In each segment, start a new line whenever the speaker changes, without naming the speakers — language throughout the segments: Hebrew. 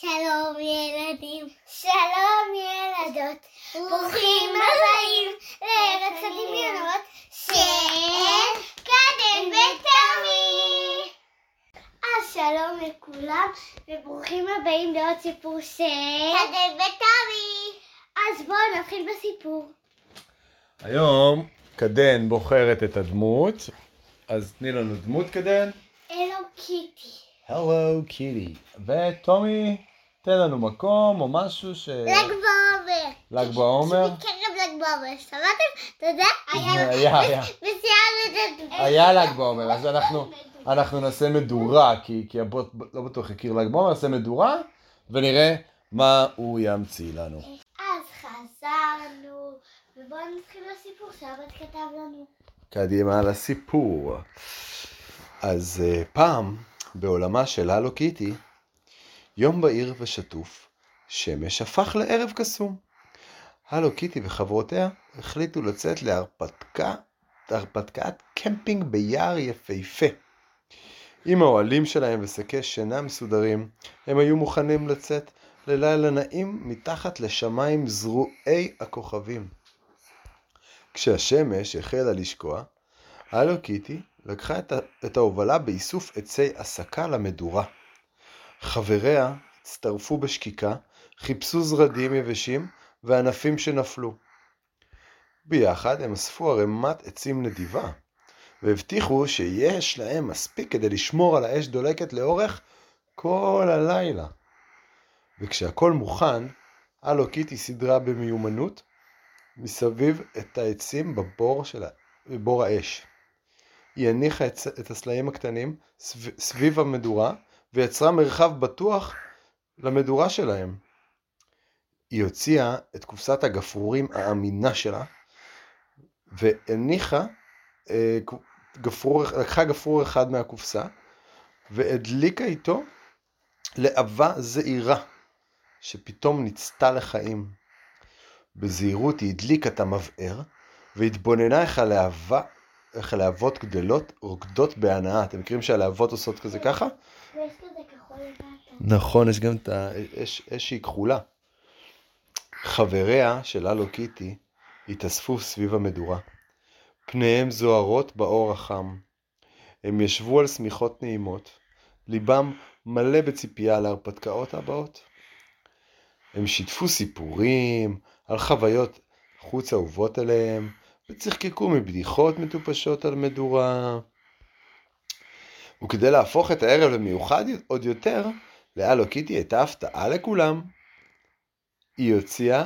שלום ילדים, שלום ילדות, ברוכים הבאים לארץ הדמיונות של קדם ותמי. אז שלום לכולם, וברוכים הבאים לעוד סיפור של קדם ותמי. אז בואו נתחיל בסיפור.
היום קדן בוחרת את הדמות, אז תני לנו דמות קדן.
אלו קיטי.
הלו קיטי. וטומי, תן לנו מקום או משהו ש...
ל"ג בעומר.
ל"ג בעומר?
מקרב ל"ג בעומר, שמעתם? אתה יודע?
היה, ל"ג בעומר, אז אנחנו, אנחנו נעשה מדורה, כי, כי הבוט לא בטוח הכיר ל"ג בעומר, נעשה מדורה, ונראה מה הוא ימציא לנו.
אז חזרנו, ובואו נתחיל לסיפור שהבת כתב לנו.
קדימה לסיפור. אז uh, פעם, בעולמה של הלו קיטי, יום בהיר ושטוף, שמש הפך לערב קסום. הלו קיטי וחברותיה החליטו לצאת להרפתקת קמפינג ביער יפהפה. עם האוהלים שלהם ושקי שינה מסודרים, הם היו מוכנים לצאת ללילה נעים מתחת לשמיים זרועי הכוכבים. כשהשמש החלה לשקוע, הלו קיטי לקחה את, ההובלה באיסוף עצי הסקה למדורה. חבריה הצטרפו בשקיקה, חיפשו זרדים יבשים וענפים שנפלו. ביחד הם אספו ערימת עצים נדיבה, והבטיחו שיש להם מספיק כדי לשמור על האש דולקת לאורך כל הלילה. וכשהכל מוכן, הלו קיטי סידרה במיומנות מסביב את העצים בבור, של, בבור האש. היא הניחה את, את הסלעים הקטנים סב, סביב המדורה ויצרה מרחב בטוח למדורה שלהם. היא הוציאה את קופסת הגפרורים האמינה שלה והניחה, אה, גפרור, לקחה גפרור אחד מהקופסה והדליקה איתו להבה זעירה שפתאום ניצתה לחיים. בזהירות היא הדליקה את המבער והתבוננה איך הלהבה, איך הלהבות גדלות רוקדות בהנאה. אתם מכירים שהלהבות עושות כזה ככה?
ויש כזה כחול למטה.
נכון, יש גם את האש אש שהיא כחולה. חבריה של הלו קיטי התאספו סביב המדורה. פניהם זוהרות באור החם. הם ישבו על שמיכות נעימות, ליבם מלא בציפייה להרפתקאות הבאות. הם שיתפו סיפורים על חוויות חוץ אהובות עליהם, וצחקקו מבדיחות מטופשות על מדורה. וכדי להפוך את הערב למיוחד עוד יותר, להלו קיטי הייתה הפתעה לכולם. היא הוציאה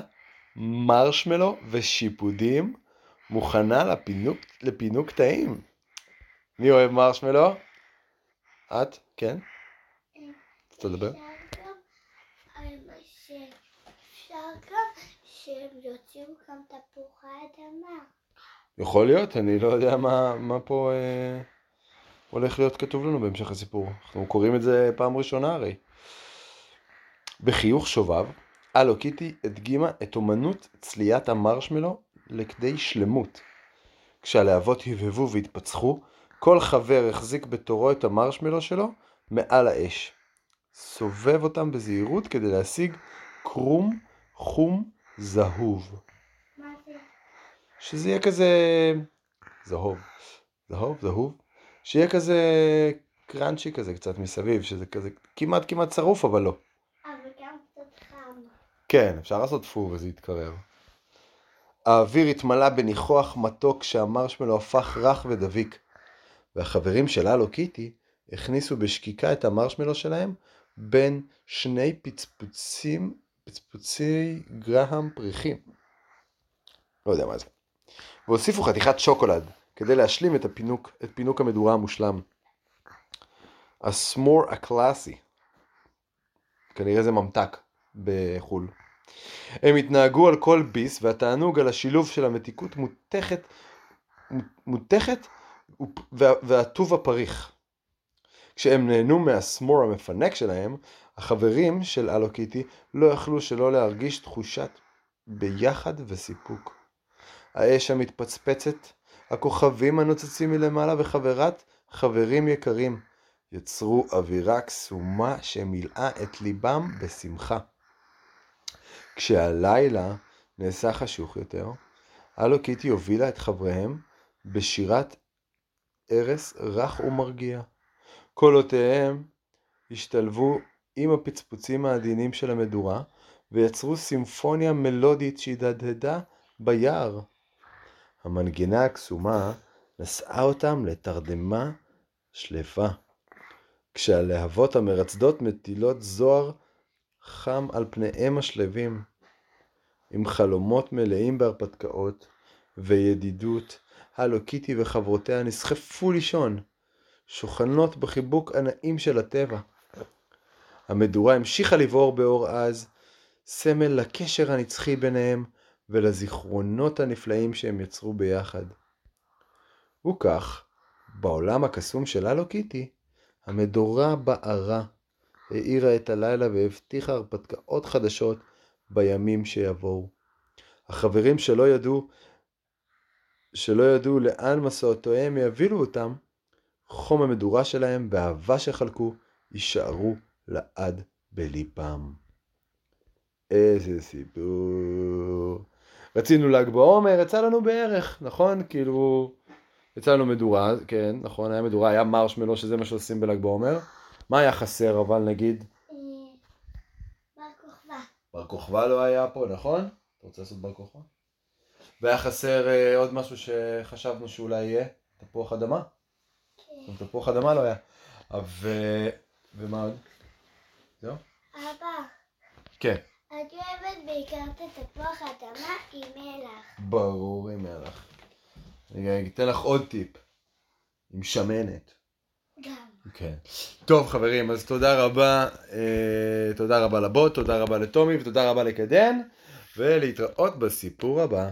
מרשמלו ושיפודים מוכנה לפינוק, לפינוק טעים. מי אוהב מרשמלו? את? כן? רוצה לדבר?
שהם יוציאו גם תפוחי אדמה.
יכול להיות, אני לא יודע מה, מה פה אה, הולך להיות כתוב לנו בהמשך הסיפור. אנחנו קוראים את זה פעם ראשונה הרי. בחיוך שובב, הלו קיטי הדגימה את אומנות צליית המרשמלו לכדי שלמות. כשהלהבות הבהבו והתפצחו, כל חבר החזיק בתורו את המרשמלו שלו מעל האש. סובב אותם בזהירות כדי להשיג קרום חום זהוב. שזה יהיה כזה זהוב, זהוב, זהוב, שיהיה כזה קראנצ'י כזה קצת מסביב, שזה כזה כמעט כמעט שרוף אבל לא.
אבל גם קצת חם.
כן, אפשר לעשות פו וזה יתקרר. האוויר התמלא בניחוח מתוק כשהמרשמלו הפך רך ודביק, והחברים של הלו קיטי הכניסו בשקיקה את המרשמלו שלהם בין שני פצפוצים, פצפוצי גרהם פריחים. לא יודע מה זה. והוסיפו חתיכת שוקולד כדי להשלים את, הפינוק, את פינוק המדורה המושלם. הסמור הקלאסי. כנראה זה ממתק בחו"ל. הם התנהגו על כל ביס והתענוג על השילוב של המתיקות מותכת, מותכת וה- והטוב הפריך. כשהם נהנו מהסמור המפנק שלהם, החברים של הלו קיטי לא יכלו שלא להרגיש תחושת ביחד וסיפוק. האש המתפצפצת, הכוכבים הנוצצים מלמעלה וחברת חברים יקרים, יצרו אווירה קסומה שמילאה את ליבם בשמחה. כשהלילה נעשה חשוך יותר, הלו קיטי הובילה את חבריהם בשירת ארס רך ומרגיע. קולותיהם השתלבו עם הפצפוצים העדינים של המדורה, ויצרו סימפוניה מלודית שהדהדה ביער. המנגינה הקסומה נשאה אותם לתרדמה שלווה, כשהלהבות המרצדות מטילות זוהר חם על פניהם השלווים. עם חלומות מלאים בהרפתקאות וידידות, הלו קיטי וחברותיה נסחפו לישון, שוכנות בחיבוק הנעים של הטבע. המדורה המשיכה לבעור באור עז, סמל לקשר הנצחי ביניהם ולזיכרונות הנפלאים שהם יצרו ביחד. וכך, בעולם הקסום של הלו קיטי, המדורה בערה, האירה את הלילה והבטיחה הרפתקאות חדשות בימים שיבואו. החברים שלא ידעו, שלא ידעו לאן מסעותיהם יובילו אותם, חום המדורה שלהם והאהבה שחלקו יישארו לעד בליבם. איזה סיפור. רצינו ל"ג בעומר, יצא לנו בערך, נכון? כאילו, יצא לנו מדורה, כן, נכון, היה מדורה, היה מרשמלו, שזה מה שעושים בל"ג בעומר. מה היה חסר, אבל נגיד?
אה, בר כוכבא.
בר כוכבא לא היה פה, נכון? אתה רוצה לעשות בר כוכבא? והיה חסר אה, עוד משהו שחשבנו שאולי יהיה? תפוח אדמה?
כן.
תפוח אדמה לא היה. ו... ומה עוד? זהו?
אבא,
כן.
אני אוהבת בעיקר את התפוח האדמה עם מלח.
ברור עם מלח. אני אתן לך עוד טיפ. עם שמנת.
גם.
כן. טוב חברים, אז תודה רבה, אה, תודה רבה לבוט, תודה רבה לטומי ותודה רבה לקדן, ולהתראות בסיפור הבא.